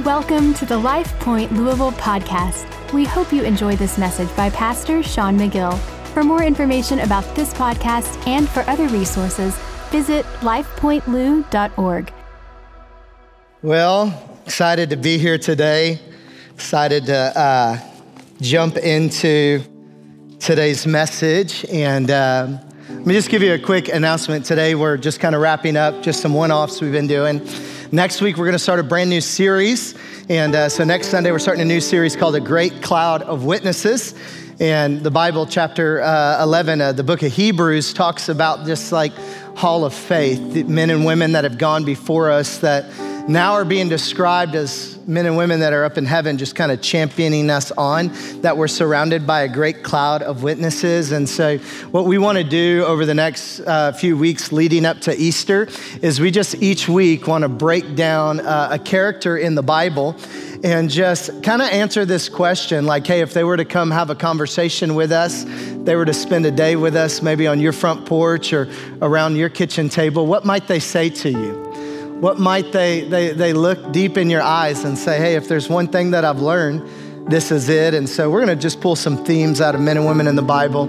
Welcome to the Life Point Louisville podcast. We hope you enjoy this message by Pastor Sean McGill. For more information about this podcast and for other resources, visit lifepointlou.org. Well, excited to be here today. Excited to uh, jump into today's message. And uh, let me just give you a quick announcement. Today, we're just kind of wrapping up just some one offs we've been doing. Next week, we're going to start a brand new series. And uh, so next Sunday, we're starting a new series called A Great Cloud of Witnesses. And the Bible, chapter uh, 11, uh, the book of Hebrews, talks about just like hall of faith, men and women that have gone before us that now are being described as men and women that are up in heaven, just kind of championing us on, that we're surrounded by a great cloud of witnesses. And so, what we want to do over the next uh, few weeks leading up to Easter is we just each week want to break down uh, a character in the Bible and just kind of answer this question like, hey, if they were to come have a conversation with us, they were to spend a day with us, maybe on your front porch or around your kitchen table, what might they say to you? What might they, they, they look deep in your eyes and say, hey, if there's one thing that I've learned, this is it. And so we're going to just pull some themes out of men and women in the Bible,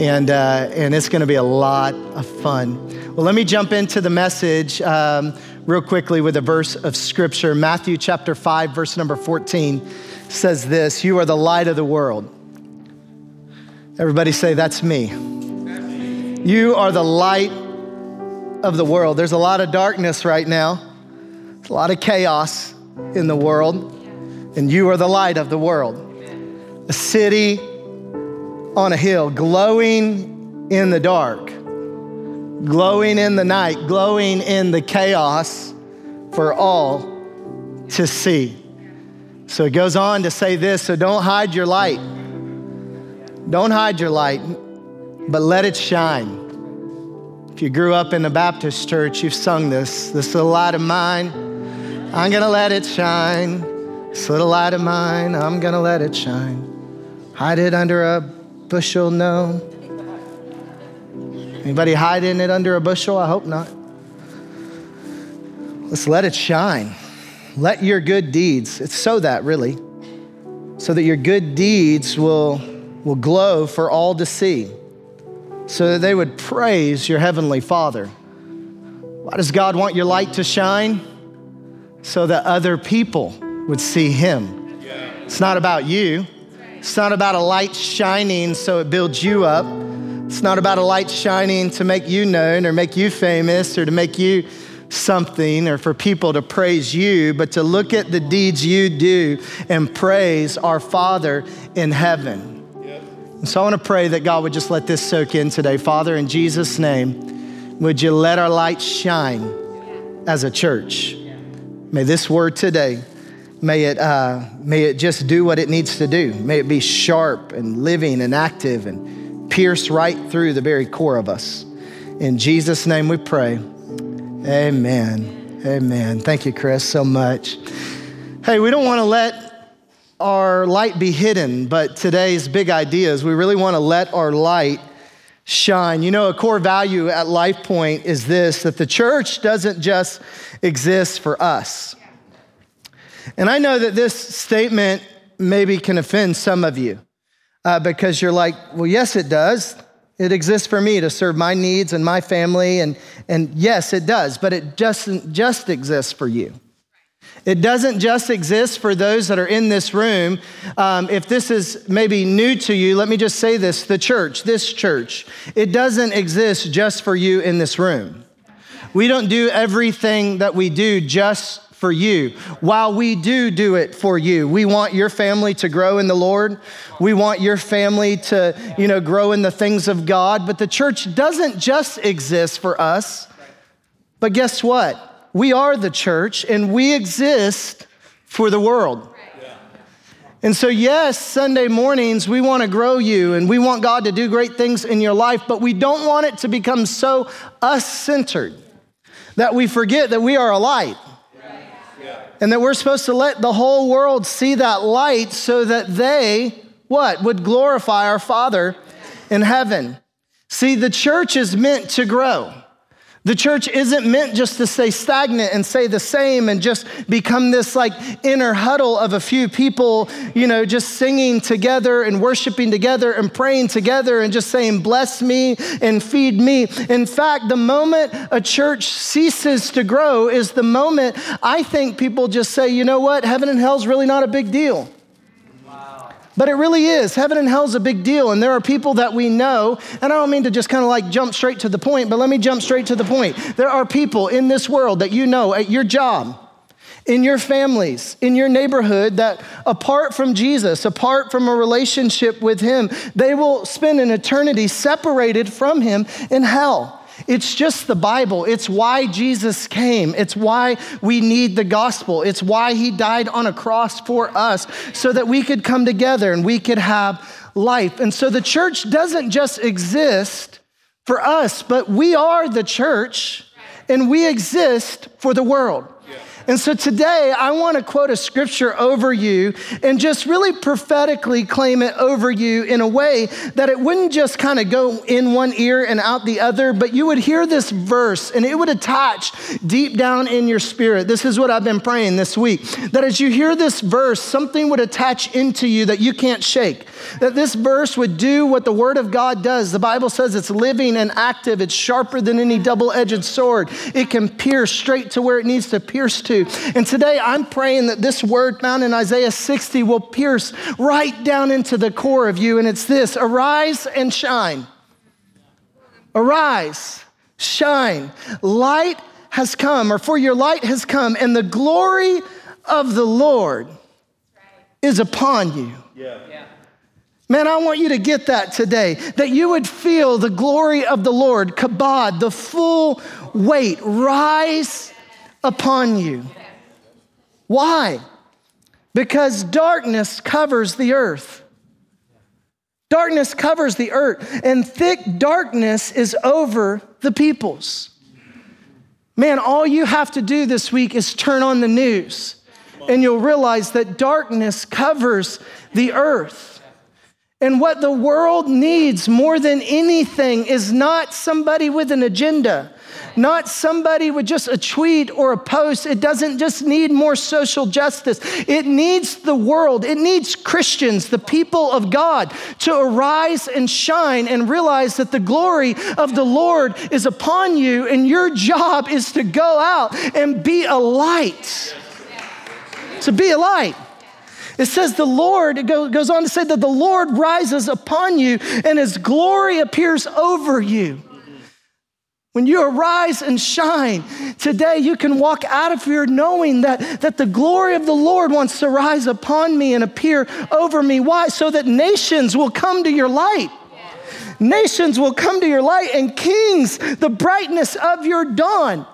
and, uh, and it's going to be a lot of fun. Well, let me jump into the message um, real quickly with a verse of scripture. Matthew chapter 5, verse number 14 says this You are the light of the world. Everybody say, That's me. You are the light of the world. There's a lot of darkness right now, a lot of chaos in the world, and you are the light of the world. A city on a hill, glowing in the dark, glowing in the night, glowing in the chaos for all to see. So it goes on to say this so don't hide your light. Don't hide your light, but let it shine. If you grew up in the Baptist church, you've sung this. This little light of mine, I'm gonna let it shine. This little light of mine, I'm gonna let it shine. Hide it under a bushel, no. Anybody hiding it under a bushel? I hope not. Let's let it shine. Let your good deeds, it's so that really, so that your good deeds will, will glow for all to see so that they would praise your heavenly Father. Why does God want your light to shine? So that other people would see Him. It's not about you. It's not about a light shining so it builds you up. It's not about a light shining to make you known or make you famous or to make you something or for people to praise you, but to look at the deeds you do and praise our Father in heaven. And so I want to pray that God would just let this soak in today. Father, in Jesus' name, would you let our light shine as a church? May this word today, may it, uh, may it just do what it needs to do. May it be sharp and living and active and pierce right through the very core of us. In Jesus' name we pray. Amen. Amen. Thank you, Chris, so much. Hey, we don't want to let our light be hidden, but today's big idea is we really want to let our light shine. You know, a core value at Life Point is this that the church doesn't just exist for us. And I know that this statement maybe can offend some of you uh, because you're like, well, yes, it does. It exists for me to serve my needs and my family. And, and yes, it does, but it doesn't just exist for you. It doesn't just exist for those that are in this room. Um, if this is maybe new to you, let me just say this the church, this church, it doesn't exist just for you in this room. We don't do everything that we do just for you. While we do do it for you, we want your family to grow in the Lord. We want your family to, you know, grow in the things of God. But the church doesn't just exist for us. But guess what? We are the church and we exist for the world. And so, yes, Sunday mornings, we want to grow you and we want God to do great things in your life, but we don't want it to become so us centered that we forget that we are a light. And that we're supposed to let the whole world see that light so that they, what, would glorify our Father in heaven. See, the church is meant to grow. The church isn't meant just to stay stagnant and say the same and just become this like inner huddle of a few people, you know, just singing together and worshiping together and praying together and just saying, bless me and feed me. In fact, the moment a church ceases to grow is the moment I think people just say, you know what, heaven and hell's really not a big deal. But it really is. Heaven and hell is a big deal. And there are people that we know, and I don't mean to just kind of like jump straight to the point, but let me jump straight to the point. There are people in this world that you know at your job, in your families, in your neighborhood that apart from Jesus, apart from a relationship with Him, they will spend an eternity separated from Him in hell. It's just the Bible. It's why Jesus came. It's why we need the gospel. It's why he died on a cross for us so that we could come together and we could have life. And so the church doesn't just exist for us, but we are the church and we exist for the world. And so today, I want to quote a scripture over you and just really prophetically claim it over you in a way that it wouldn't just kind of go in one ear and out the other, but you would hear this verse and it would attach deep down in your spirit. This is what I've been praying this week that as you hear this verse, something would attach into you that you can't shake. That this verse would do what the Word of God does. The Bible says it's living and active, it's sharper than any double edged sword, it can pierce straight to where it needs to pierce to. And today I'm praying that this word found in Isaiah 60 will pierce right down into the core of you. And it's this arise and shine. Arise, shine. Light has come, or for your light has come, and the glory of the Lord is upon you. Yeah. Man, I want you to get that today, that you would feel the glory of the Lord, kabod, the full weight, rise upon you. Why? Because darkness covers the earth. Darkness covers the earth, and thick darkness is over the peoples. Man, all you have to do this week is turn on the news, and you'll realize that darkness covers the earth. And what the world needs more than anything is not somebody with an agenda not somebody with just a tweet or a post. It doesn't just need more social justice. It needs the world, it needs Christians, the people of God, to arise and shine and realize that the glory of the Lord is upon you, and your job is to go out and be a light. To be a light. It says the Lord, it goes on to say that the Lord rises upon you and his glory appears over you. When you arise and shine today, you can walk out of here knowing that, that the glory of the Lord wants to rise upon me and appear over me. Why? So that nations will come to your light. Nations will come to your light and kings, the brightness of your dawn.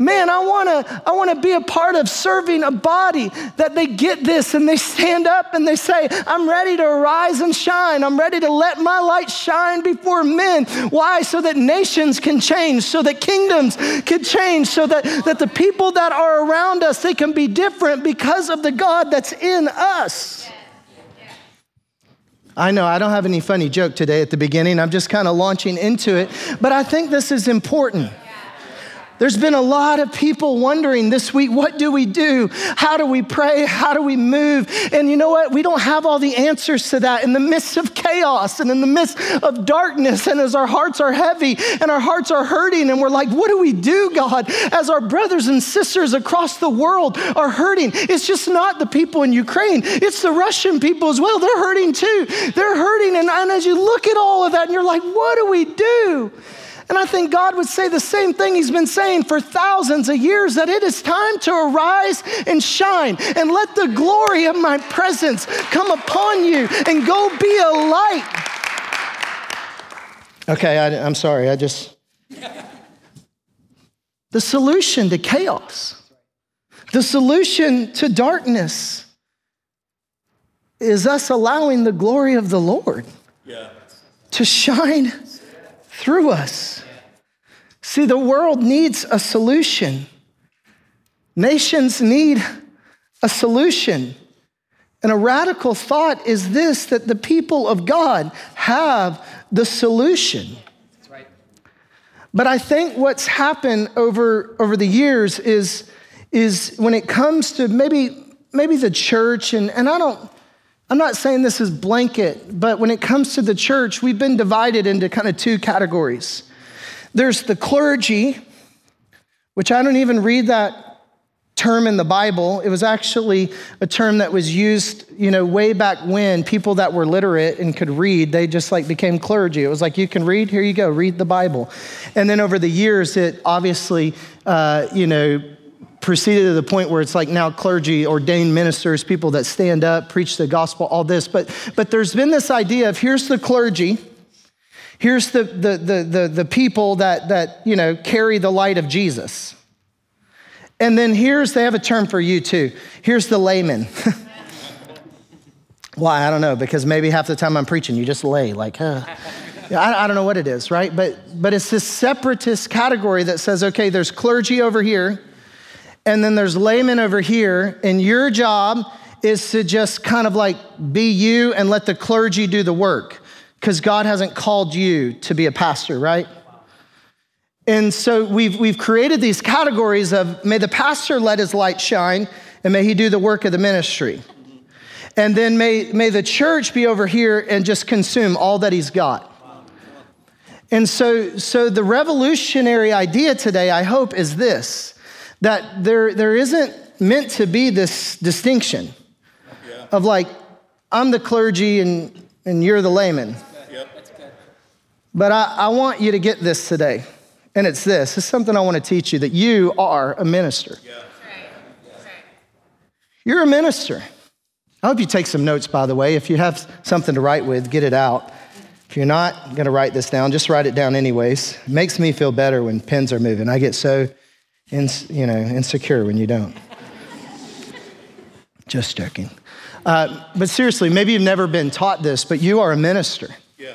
Man, I wanna, I wanna be a part of serving a body that they get this and they stand up and they say, I'm ready to arise and shine. I'm ready to let my light shine before men. Why? So that nations can change, so that kingdoms can change, so that, that the people that are around us, they can be different because of the God that's in us. I know I don't have any funny joke today at the beginning. I'm just kind of launching into it, but I think this is important. There's been a lot of people wondering this week what do we do? How do we pray? How do we move? And you know what? We don't have all the answers to that in the midst of chaos and in the midst of darkness. And as our hearts are heavy and our hearts are hurting, and we're like, what do we do, God? As our brothers and sisters across the world are hurting, it's just not the people in Ukraine, it's the Russian people as well. They're hurting too. They're hurting. And, and as you look at all of that, and you're like, what do we do? And I think God would say the same thing He's been saying for thousands of years that it is time to arise and shine and let the glory of my presence come upon you and go be a light. Okay, I, am sorry. I just. The solution to chaos, the solution to darkness is us allowing the glory of the Lord yeah. to shine through us. See, the world needs a solution. Nations need a solution. And a radical thought is this that the people of God have the solution. That's right. But I think what's happened over, over the years is, is when it comes to maybe, maybe the church, and, and I don't, I'm not saying this is blanket, but when it comes to the church, we've been divided into kind of two categories. There's the clergy, which I don't even read that term in the Bible. It was actually a term that was used, you know, way back when people that were literate and could read, they just like became clergy. It was like, you can read, here you go, read the Bible. And then over the years, it obviously, uh, you know, proceeded to the point where it's like now clergy, ordained ministers, people that stand up, preach the gospel, all this. But, but there's been this idea of here's the clergy, here's the, the, the, the, the people that, that, you know, carry the light of Jesus. And then here's, they have a term for you too. Here's the layman. Why? I don't know, because maybe half the time I'm preaching, you just lay, like, huh. I, I don't know what it is, right? But, but it's this separatist category that says, okay, there's clergy over here, and then there's laymen over here, and your job is to just kind of like be you and let the clergy do the work, because God hasn't called you to be a pastor, right? And so we've, we've created these categories of may the pastor let his light shine and may he do the work of the ministry. And then may, may the church be over here and just consume all that he's got. And so, so the revolutionary idea today, I hope, is this that there, there isn't meant to be this distinction yeah. of like, I'm the clergy and, and you're the layman. Yep. But I, I want you to get this today. And it's this it's something I want to teach you that you are a minister. Yeah. You're a minister. I hope you take some notes, by the way. If you have something to write with, get it out. If you're not going to write this down, just write it down anyways. It makes me feel better when pens are moving. I get so you know, insecure when you don't. just joking. Uh, but seriously, maybe you've never been taught this, but you are a minister. Yeah.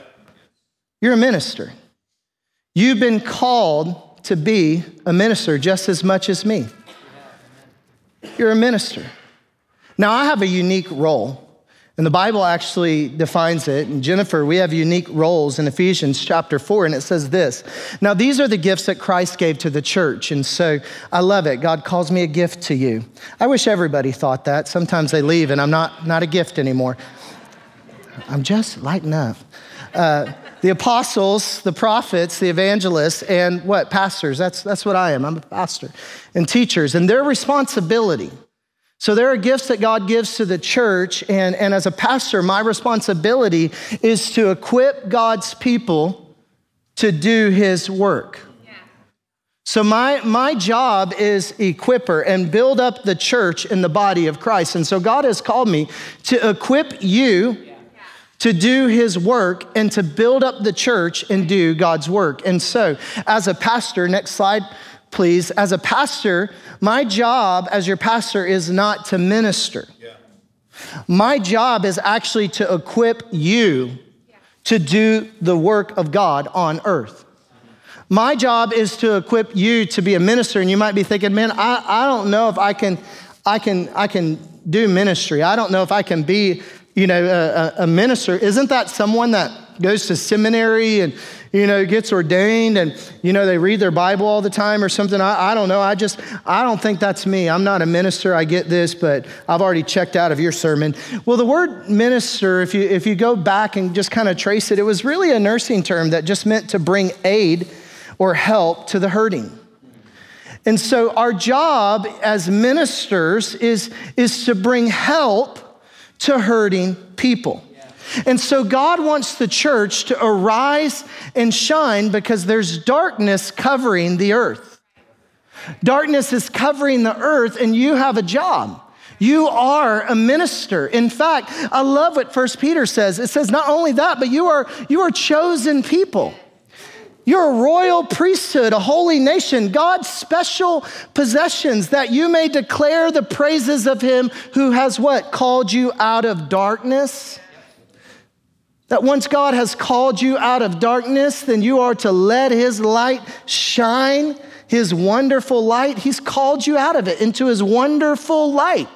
You're a minister. You've been called to be a minister just as much as me. You're a minister. Now, I have a unique role, and the Bible actually defines it. And Jennifer, we have unique roles in Ephesians chapter 4, and it says this Now, these are the gifts that Christ gave to the church. And so I love it. God calls me a gift to you. I wish everybody thought that. Sometimes they leave, and I'm not, not a gift anymore. I'm just lighting up. Uh, the apostles, the prophets, the evangelists, and what? Pastors. That's, that's what I am. I'm a pastor. And teachers, and their responsibility. So there are gifts that God gives to the church, and, and as a pastor, my responsibility is to equip God's people to do his work. So my, my job is equiper and build up the church in the body of Christ. And so God has called me to equip you to do his work and to build up the church and do God's work. And so, as a pastor, next slide, please. As a pastor, my job as your pastor is not to minister. Yeah. My job is actually to equip you to do the work of God on earth. My job is to equip you to be a minister, and you might be thinking, man, I, I don't know if I can, I can, I can do ministry. I don't know if I can be you know, a, a, minister, isn't that someone that goes to seminary and, you know, gets ordained and, you know, they read their Bible all the time or something? I, I don't know. I just, I don't think that's me. I'm not a minister. I get this, but I've already checked out of your sermon. Well, the word minister, if you, if you go back and just kind of trace it, it was really a nursing term that just meant to bring aid or help to the hurting. And so our job as ministers is, is to bring help to hurting people. And so God wants the church to arise and shine because there's darkness covering the earth. Darkness is covering the earth, and you have a job. You are a minister. In fact, I love what First Peter says. It says not only that, but you are you are chosen people. You're a royal priesthood, a holy nation, God's special possessions, that you may declare the praises of him who has what? Called you out of darkness. That once God has called you out of darkness, then you are to let his light shine, his wonderful light. He's called you out of it into his wonderful light.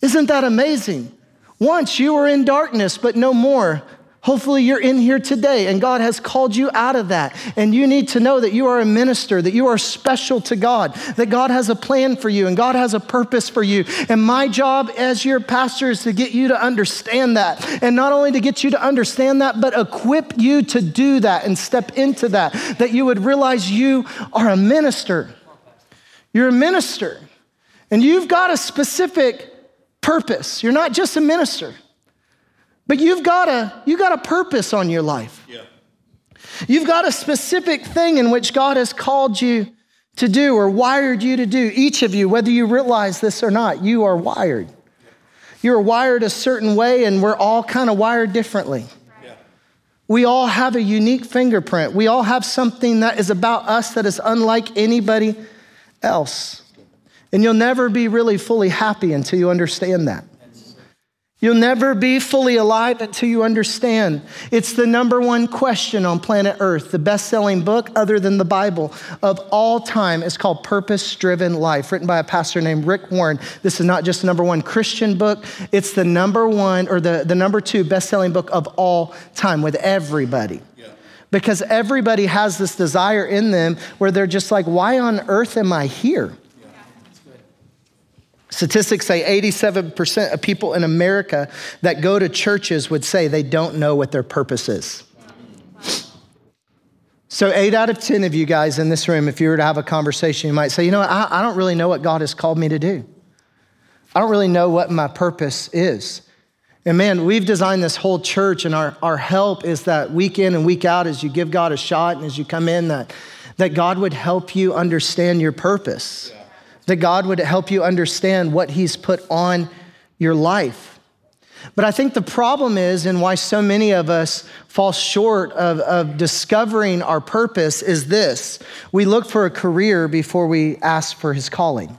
Isn't that amazing? Once you were in darkness, but no more. Hopefully, you're in here today and God has called you out of that. And you need to know that you are a minister, that you are special to God, that God has a plan for you and God has a purpose for you. And my job as your pastor is to get you to understand that. And not only to get you to understand that, but equip you to do that and step into that, that you would realize you are a minister. You're a minister. And you've got a specific purpose. You're not just a minister. But you've got a, you got a purpose on your life. Yeah. You've got a specific thing in which God has called you to do or wired you to do. Each of you, whether you realize this or not, you are wired. You're wired a certain way, and we're all kind of wired differently. Yeah. We all have a unique fingerprint. We all have something that is about us that is unlike anybody else. And you'll never be really fully happy until you understand that. You'll never be fully alive until you understand. It's the number one question on planet Earth. The best selling book, other than the Bible, of all time is called Purpose Driven Life, written by a pastor named Rick Warren. This is not just the number one Christian book, it's the number one or the, the number two best selling book of all time with everybody. Because everybody has this desire in them where they're just like, why on earth am I here? Statistics say 87% of people in America that go to churches would say they don't know what their purpose is. So, eight out of 10 of you guys in this room, if you were to have a conversation, you might say, You know, I, I don't really know what God has called me to do. I don't really know what my purpose is. And man, we've designed this whole church, and our, our help is that week in and week out, as you give God a shot and as you come in, that, that God would help you understand your purpose that God would help you understand what He's put on your life. But I think the problem is, and why so many of us fall short of, of discovering our purpose, is this we look for a career before we ask for His calling.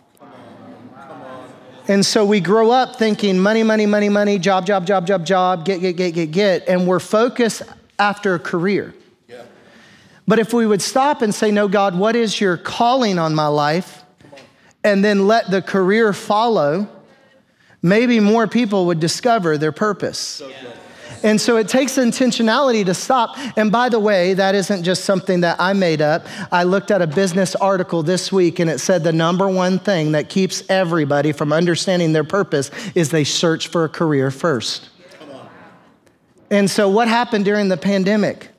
And so we grow up thinking money, money, money, money, job, job, job, job, job, get, get, get, get, get, and we're focused after a career. Yeah. But if we would stop and say, No, God, what is your calling on my life? And then let the career follow, maybe more people would discover their purpose. And so it takes intentionality to stop. And by the way, that isn't just something that I made up. I looked at a business article this week and it said the number one thing that keeps everybody from understanding their purpose is they search for a career first. And so what happened during the pandemic?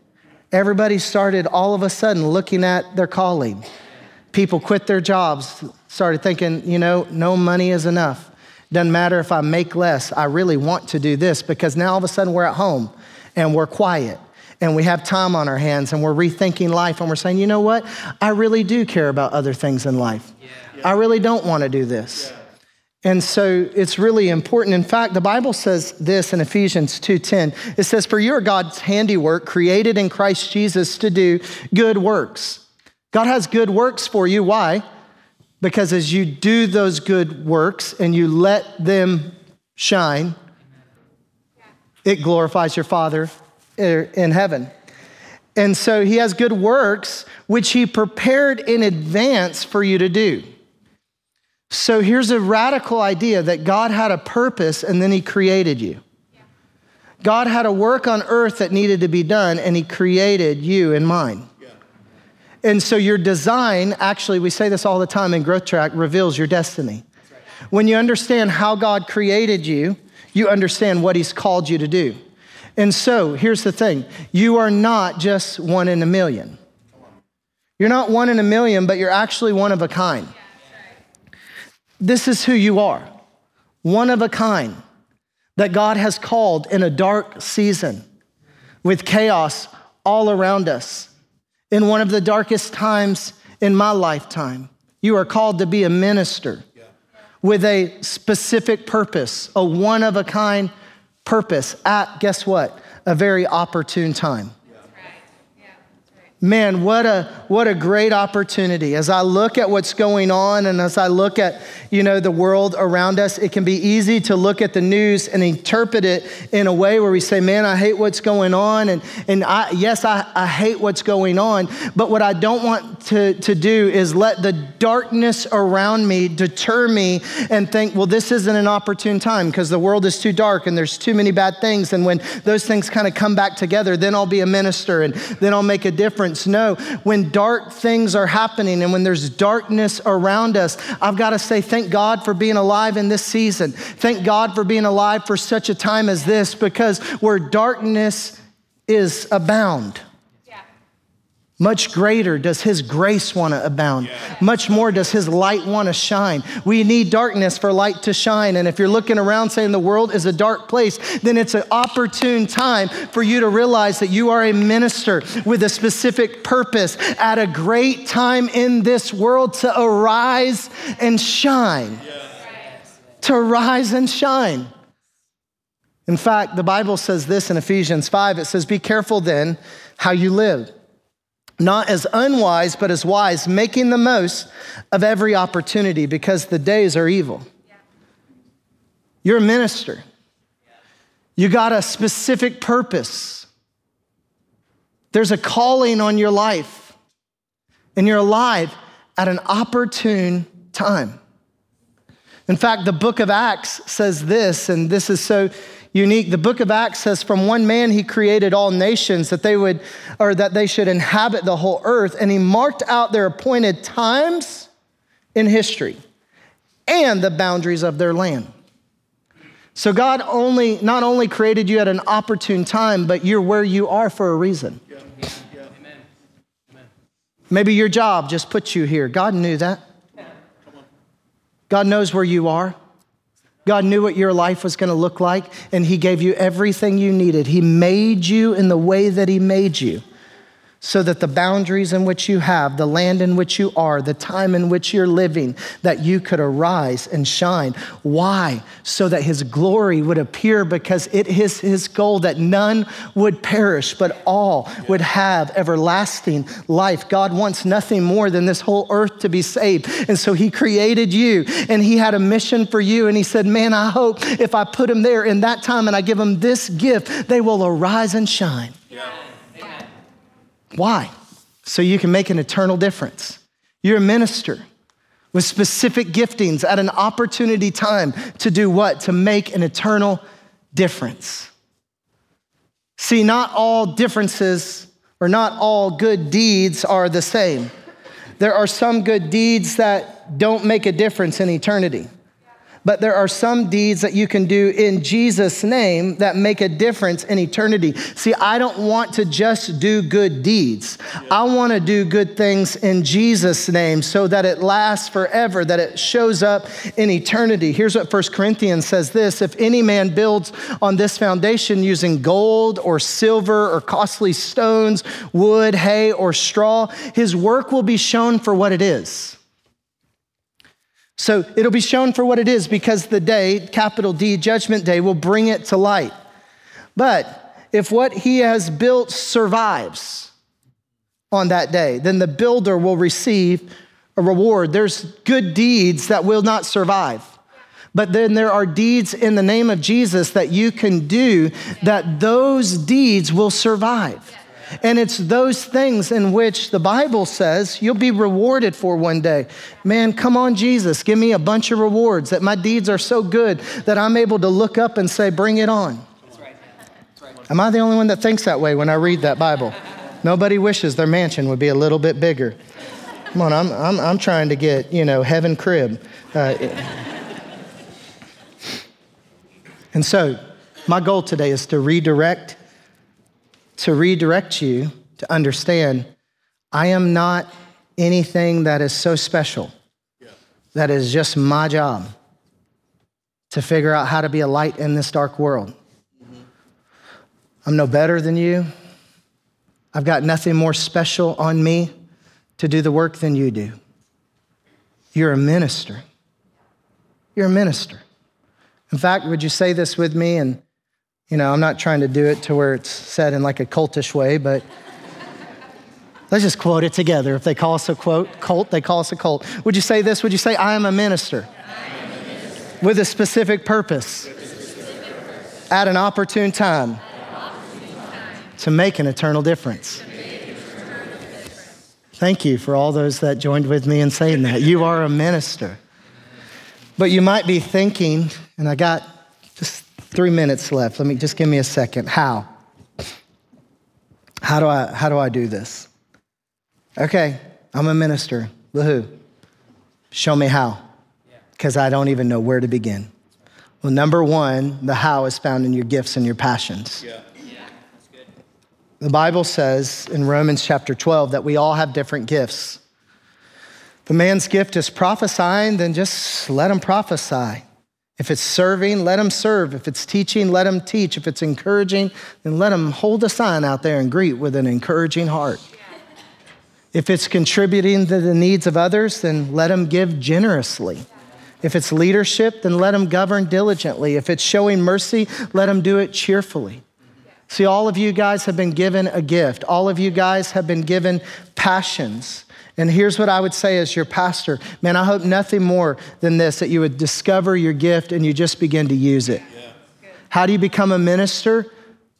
Everybody started all of a sudden looking at their calling. People quit their jobs, started thinking, you know, no money is enough. Doesn't matter if I make less, I really want to do this because now all of a sudden we're at home and we're quiet and we have time on our hands and we're rethinking life and we're saying, you know what? I really do care about other things in life. Yeah. I really don't want to do this. Yeah. And so it's really important. In fact, the Bible says this in Ephesians 2:10. It says, "For you are God's handiwork, created in Christ Jesus to do good works." God has good works for you. Why? Because as you do those good works and you let them shine, it glorifies your Father er, in heaven. And so he has good works which he prepared in advance for you to do. So here's a radical idea that God had a purpose and then he created you. God had a work on earth that needed to be done and he created you and mine. And so your design, actually, we say this all the time in Growth Track, reveals your destiny. When you understand how God created you, you understand what He's called you to do. And so here's the thing you are not just one in a million. You're not one in a million, but you're actually one of a kind. This is who you are one of a kind that God has called in a dark season with chaos all around us in one of the darkest times in my lifetime. You are called to be a minister with a specific purpose, a one of a kind purpose at, guess what? A very opportune time. Man, what a what a great opportunity. As I look at what's going on and as I look at, you know, the world around us, it can be easy to look at the news and interpret it in a way where we say, "Man, I hate what's going on." And and I yes, I, I hate what's going on, but what I don't want to, to do is let the darkness around me deter me and think, "Well, this isn't an opportune time because the world is too dark and there's too many bad things." And when those things kind of come back together, then I'll be a minister and then I'll make a difference difference. No, when dark things are happening and when there's darkness around us, I've got to say, thank God for being alive in this season. Thank God for being alive for such a time as this because where darkness is abound, much greater does His grace want to abound. Much more does His light want to shine. We need darkness for light to shine. And if you're looking around saying the world is a dark place, then it's an opportune time for you to realize that you are a minister with a specific purpose at a great time in this world to arise and shine. To rise and shine. In fact, the Bible says this in Ephesians 5 it says, Be careful then how you live not as unwise, but as wise, making the most of every opportunity because the days are evil. You're a minister. You got a specific purpose. There's a calling on your life, and you're alive at an opportune time. In fact, the book of Acts says this, and this is so unique. The book of Acts says, From one man he created all nations that they would, or that they should inhabit the whole earth, and he marked out their appointed times in history and the boundaries of their land. So God only not only created you at an opportune time, but you're where you are for a reason. Yeah. Yeah. Amen. Maybe your job just put you here. God knew that. God knows where you are. God knew what your life was going to look like, and He gave you everything you needed. He made you in the way that He made you so that the boundaries in which you have, the land in which you are, the time in which you're living, that you could arise and shine. Why? So that his glory would appear because it is his goal that none would perish, but all would have everlasting life. God wants nothing more than this whole earth to be saved. And so he created you and he had a mission for you. And he said, Man, I hope if I put him there in that time and I give him this gift, they will arise and shine. Yeah. Why? So you can make an eternal difference. You're a minister with specific giftings at an opportunity time to do what? To make an eternal difference. See, not all differences or not all good deeds are the same. There are some good deeds that don't make a difference in eternity but there are some deeds that you can do in Jesus' name that make a difference in eternity. See, I don't want to just do good deeds. I want to do good things in Jesus' name so that it lasts forever, that it shows up in eternity. Here's what 1 Corinthians says this If any man builds on this foundation using gold or silver or costly stones, wood, hay, or straw, his work will be shown for what it is so it'll be shown for what it is because the day, capital D, Judgment Day, will bring it to light. But if what he has built survives on that day, then the builder will receive a reward. There's good deeds that will not survive. But then there are deeds in the name of Jesus that you can do that those deeds will survive. And it's those things in which the Bible says you'll be rewarded for one day. Man, come on, Jesus, give me a bunch of rewards that my deeds are so good that I'm able to look up and say, Bring it on. Am I the only one that thinks that way when I read that Bible? Nobody wishes their mansion would be a little bit bigger. Come on, I'm, I'm, I'm trying to get, you know, heaven crib. Uh, and so, my goal today is to redirect to redirect you to understand I am not anything that is so special. That is just my job to figure out how to be a light in this dark world. I'm no better than you. I've got nothing more special on me to do the work than you do. You're a minister. You're a minister. In fact, would you say this with me? And you know, I'm not trying to do it to where it's said in like a cultish way, but Let's just quote it together. If they call us a quote, cult, they call us a cult. Would you say this? Would you say, I am a minister, am a minister. with a specific purpose, a specific purpose. At, an opportune time, at an opportune time to make an eternal difference? Thank you for all those that joined with me in saying that. You are a minister. But you might be thinking, and I got three minutes left. Let me just give me a second. How? How do I how do I do this? Okay, I'm a minister. Woohoo. Show me how. Because I don't even know where to begin. Well, number one, the how is found in your gifts and your passions. Yeah. yeah. That's good. The Bible says in Romans chapter 12 that we all have different gifts. The man's gift is prophesying, then just let him prophesy. If it's serving, let him serve. If it's teaching, let him teach. If it's encouraging, then let him hold a sign out there and greet with an encouraging heart. If it's contributing to the needs of others, then let him give generously. If it's leadership, then let him govern diligently. If it's showing mercy, let him do it cheerfully. See, all of you guys have been given a gift. All of you guys have been given passions. And here's what I would say as your pastor man, I hope nothing more than this that you would discover your gift and you just begin to use it. Yeah. How do you become a minister?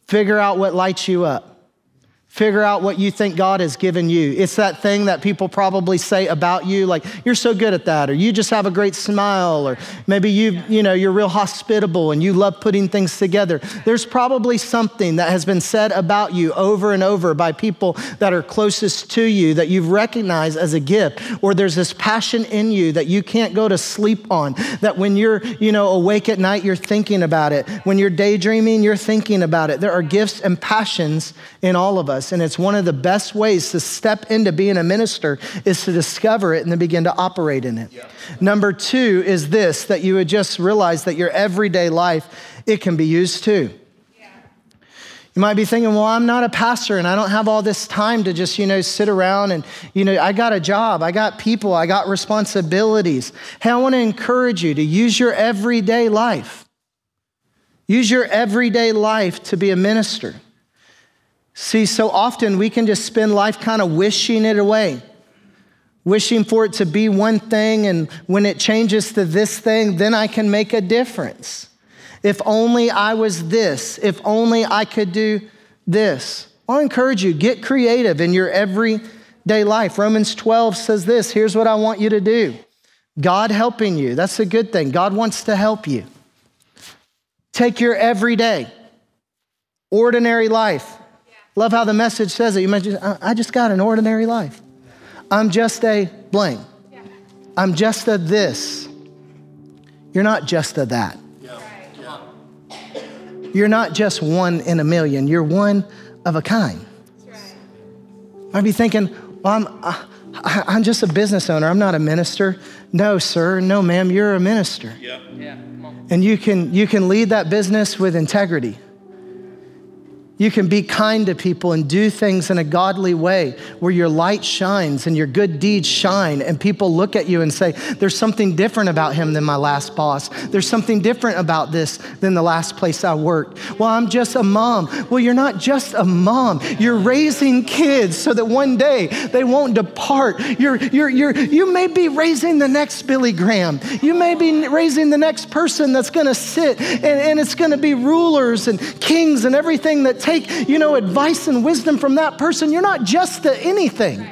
Figure out what lights you up. Figure out what you think God has given you. It's that thing that people probably say about you, like, you're so good at that, or you just have a great smile, or maybe you, you know, you're real hospitable and you love putting things together. There's probably something that has been said about you over and over by people that are closest to you that you've recognized as a gift, or there's this passion in you that you can't go to sleep on, that when you're, you know, awake at night, you're thinking about it. When you're daydreaming, you're thinking about it. There are gifts and passions in all of us us. And it's one of the best ways to step into being a minister is to discover it and then begin to operate in it. Yeah. Number two is this that you would just realize that your everyday life, it can be used too. You might be thinking, well, I'm not a pastor and I don't have all this time to just, you know, sit around and, you know, I got a job, I got people, I got responsibilities. Hey, I want to encourage you to use your everyday life. Use your everyday life to be a minister. See, so often we can just spend life kind of wishing it away, wishing for it to be one thing, and when it changes to this thing, then I can make a difference. If only I was this, if only I could do this. I'll encourage you, get creative in your everyday life. Romans 12 says this here's what I want you to do God helping you. That's a good thing. God wants to help you. Take your everyday, ordinary life Love how the message says it. You mentioned, I just got an ordinary life. I'm just a blank. I'm just a this. You're not just a that. You're not just one in a million. You're one of a kind. I'd be thinking, well, I'm, I, I'm just a business owner. I'm not a minister. No, sir. No, ma'am. You're a minister. Yeah. yeah. And you can, you can lead that business with integrity. You can be kind to people and do things in a godly way where your light shines and your good deeds shine, and people look at you and say, There's something different about him than my last boss. There's something different about this than the last place I worked. Well, I'm just a mom. Well, you're not just a mom. You're raising kids so that one day they won't depart. You're, you're, you're, you may be raising the next Billy Graham. You may be raising the next person that's going to sit, and, and it's going to be rulers and kings and everything that take, you know, advice and wisdom from that person. You're not just to anything.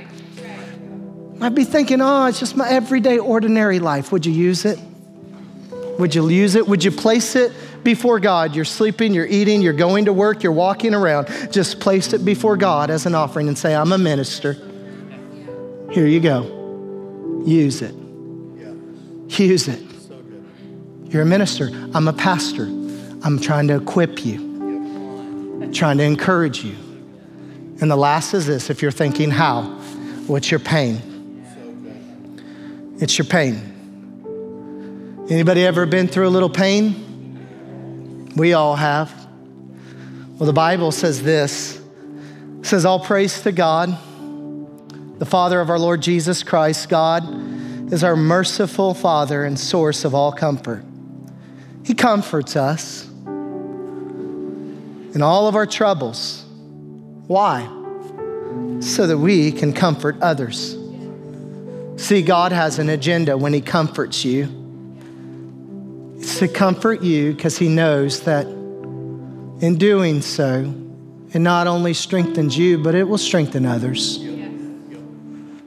I'd be thinking, oh, it's just my everyday, ordinary life. Would you use it? Would you use it? Would you place it before God? You're sleeping, you're eating, you're going to work, you're walking around. Just place it before God as an offering and say, I'm a minister. Here you go. Use it. Use it. You're a minister. I'm a pastor. I'm trying to equip you trying to encourage you. And the last is this if you're thinking, how? What's your pain? It's your pain. Anybody ever been through a little pain? We all have. Well, the Bible says this. It says, All praise to God, the Father of our Lord Jesus Christ. God is our merciful Father and source of all comfort. He comforts us in all of our troubles. Why? so that we can comfort others. See, God has an agenda when He comforts you. It's to comfort you because He knows that in doing so, it not only strengthens you, but it will strengthen others.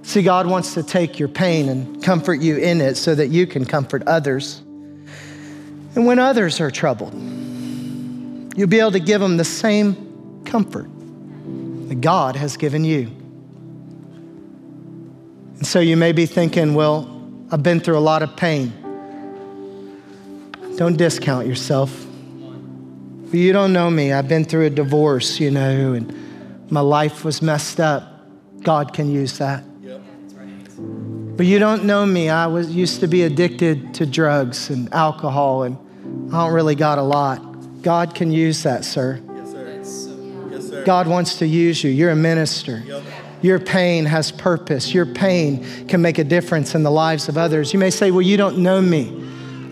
See, God wants to take your pain and comfort you in it so that you can comfort others. And when others are troubled, you'll be able to give them the same comfort that God has given you. And so you may be thinking, well, I've been through a lot of pain. Don't discount yourself. You don't know me. I've been through a divorce, you know, and my life was messed up. God can use that. But you don't know me. I was used to be addicted to drugs and alcohol, and I don't really got a lot. God can use that, sir. Yes, sir. Yes, sir. God wants to use you. You're a minister. Yep. Your pain has purpose. Your pain can make a difference in the lives of others. You may say, Well, you don't know me.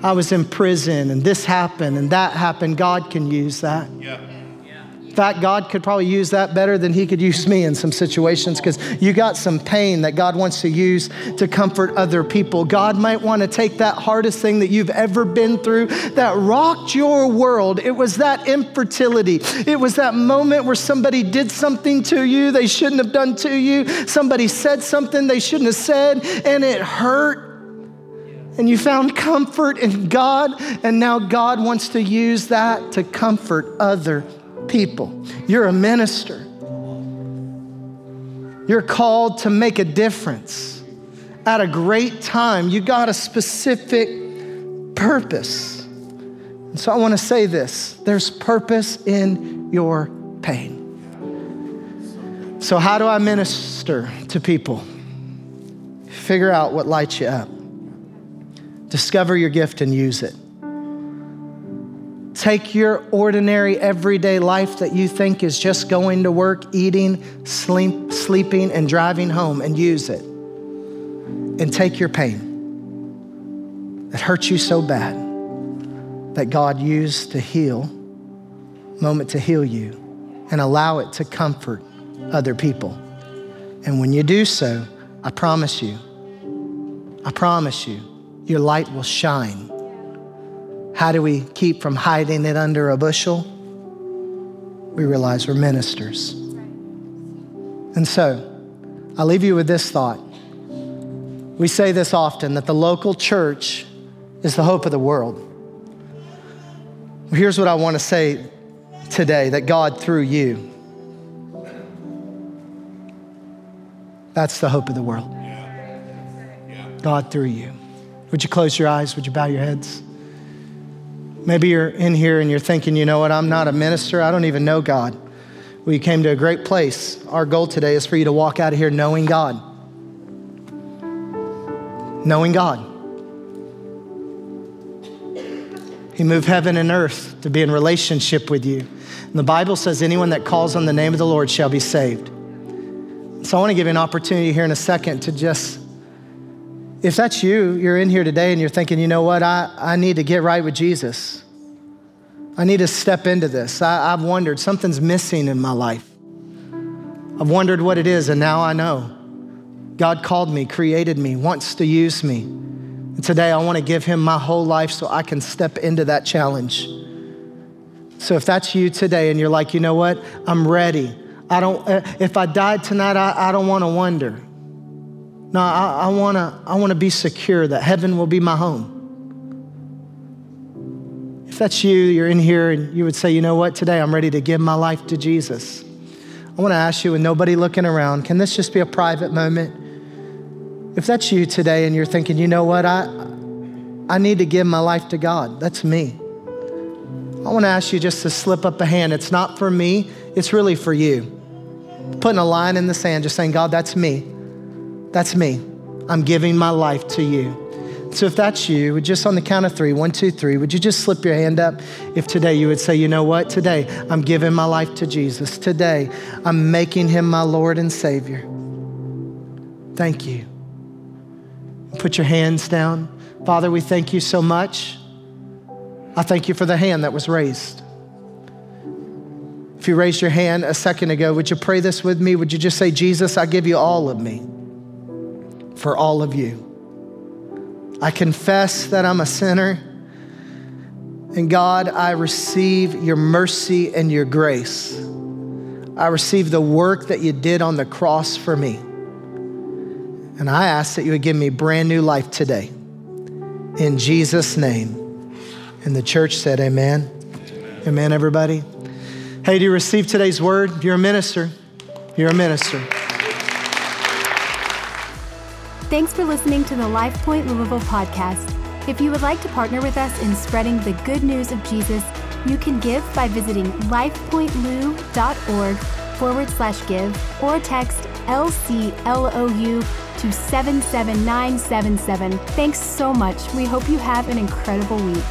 I was in prison and this happened and that happened. God can use that. Yeah. In fact, God could probably use that better than He could use me in some situations because you got some pain that God wants to use to comfort other people. God might want to take that hardest thing that you've ever been through that rocked your world. It was that infertility. It was that moment where somebody did something to you they shouldn't have done to you. Somebody said something they shouldn't have said, and it hurt and you found comfort in God, and now God wants to use that to comfort other people. You're a minister. You're called to make a difference at a great time. You got a specific purpose. And so I want to say this there's purpose in your pain. So, how do I minister to people? Figure out what lights you up. Discover your gift and use it. Take your ordinary, everyday life that you think is just going to work, eating, sleep, sleeping, and driving home and use it. And take your pain that hurts you so bad that God used to heal, moment to heal you, and allow it to comfort other people. And when you do so, I promise you, I promise you, your light will shine. How do we keep from hiding it under a bushel? We realize we're ministers. And so, I'll leave you with this thought. We say this often that the local church is the hope of the world. Here's what I want to say today that God, through you, that's the hope of the world. God, through you. Would you close your eyes? Would you bow your heads? Maybe you're in here and you're thinking, you know what, I'm not a minister. I don't even know God. We came to a great place. Our goal today is for you to walk out of here knowing God. Knowing God. He moved heaven and earth to be in relationship with you. And the Bible says, anyone that calls on the name of the Lord shall be saved. So I want to give you an opportunity here in a second to just if that's you, you're in here today and you're thinking, you know what, I, I need to get right with Jesus. I need to step into this. I, I've wondered, something's missing in my life. I've wondered what it is, and now I know. God called me, created me, wants to use me. And today I want to give him my whole life so I can step into that challenge. So if that's you today and you're like, you know what, I'm ready. I don't, uh, if I died tonight, I, I don't want to wonder. No, I, I want to I wanna be secure that heaven will be my home. If that's you, you're in here and you would say, you know what, today I'm ready to give my life to Jesus. I want to ask you, with nobody looking around, can this just be a private moment? If that's you today and you're thinking, you know what, I, I need to give my life to God, that's me. I want to ask you just to slip up a hand. It's not for me, it's really for you. Putting a line in the sand, just saying, God, that's me. That's me. I'm giving my life to you. So if that's you, just on the count of three, one, two, three, would you just slip your hand up if today you would say, you know what, today I'm giving my life to Jesus. Today I'm making him my Lord and Savior. Thank you. Put your hands down. Father, we thank you so much. I thank you for the hand that was raised. If you raised your hand a second ago, would you pray this with me? Would you just say, Jesus, I give you all of me for all of you? I confess that I'm a sinner. And God, I receive your mercy and your grace. I receive the work that you did on the cross for me. And I ask that you would give me brand new life today. In Jesus' name. And the church said, Amen. Amen, Amen everybody. Hey, do you receive today's word? You're a minister. You're a minister. Thanks for listening to the LifePoint Louisville podcast. If you would like to partner with us in spreading the good news of Jesus, you can give by visiting lifepointlou.org forward slash give or text LCLOU to 77977. Thanks so much. We hope you have an incredible week.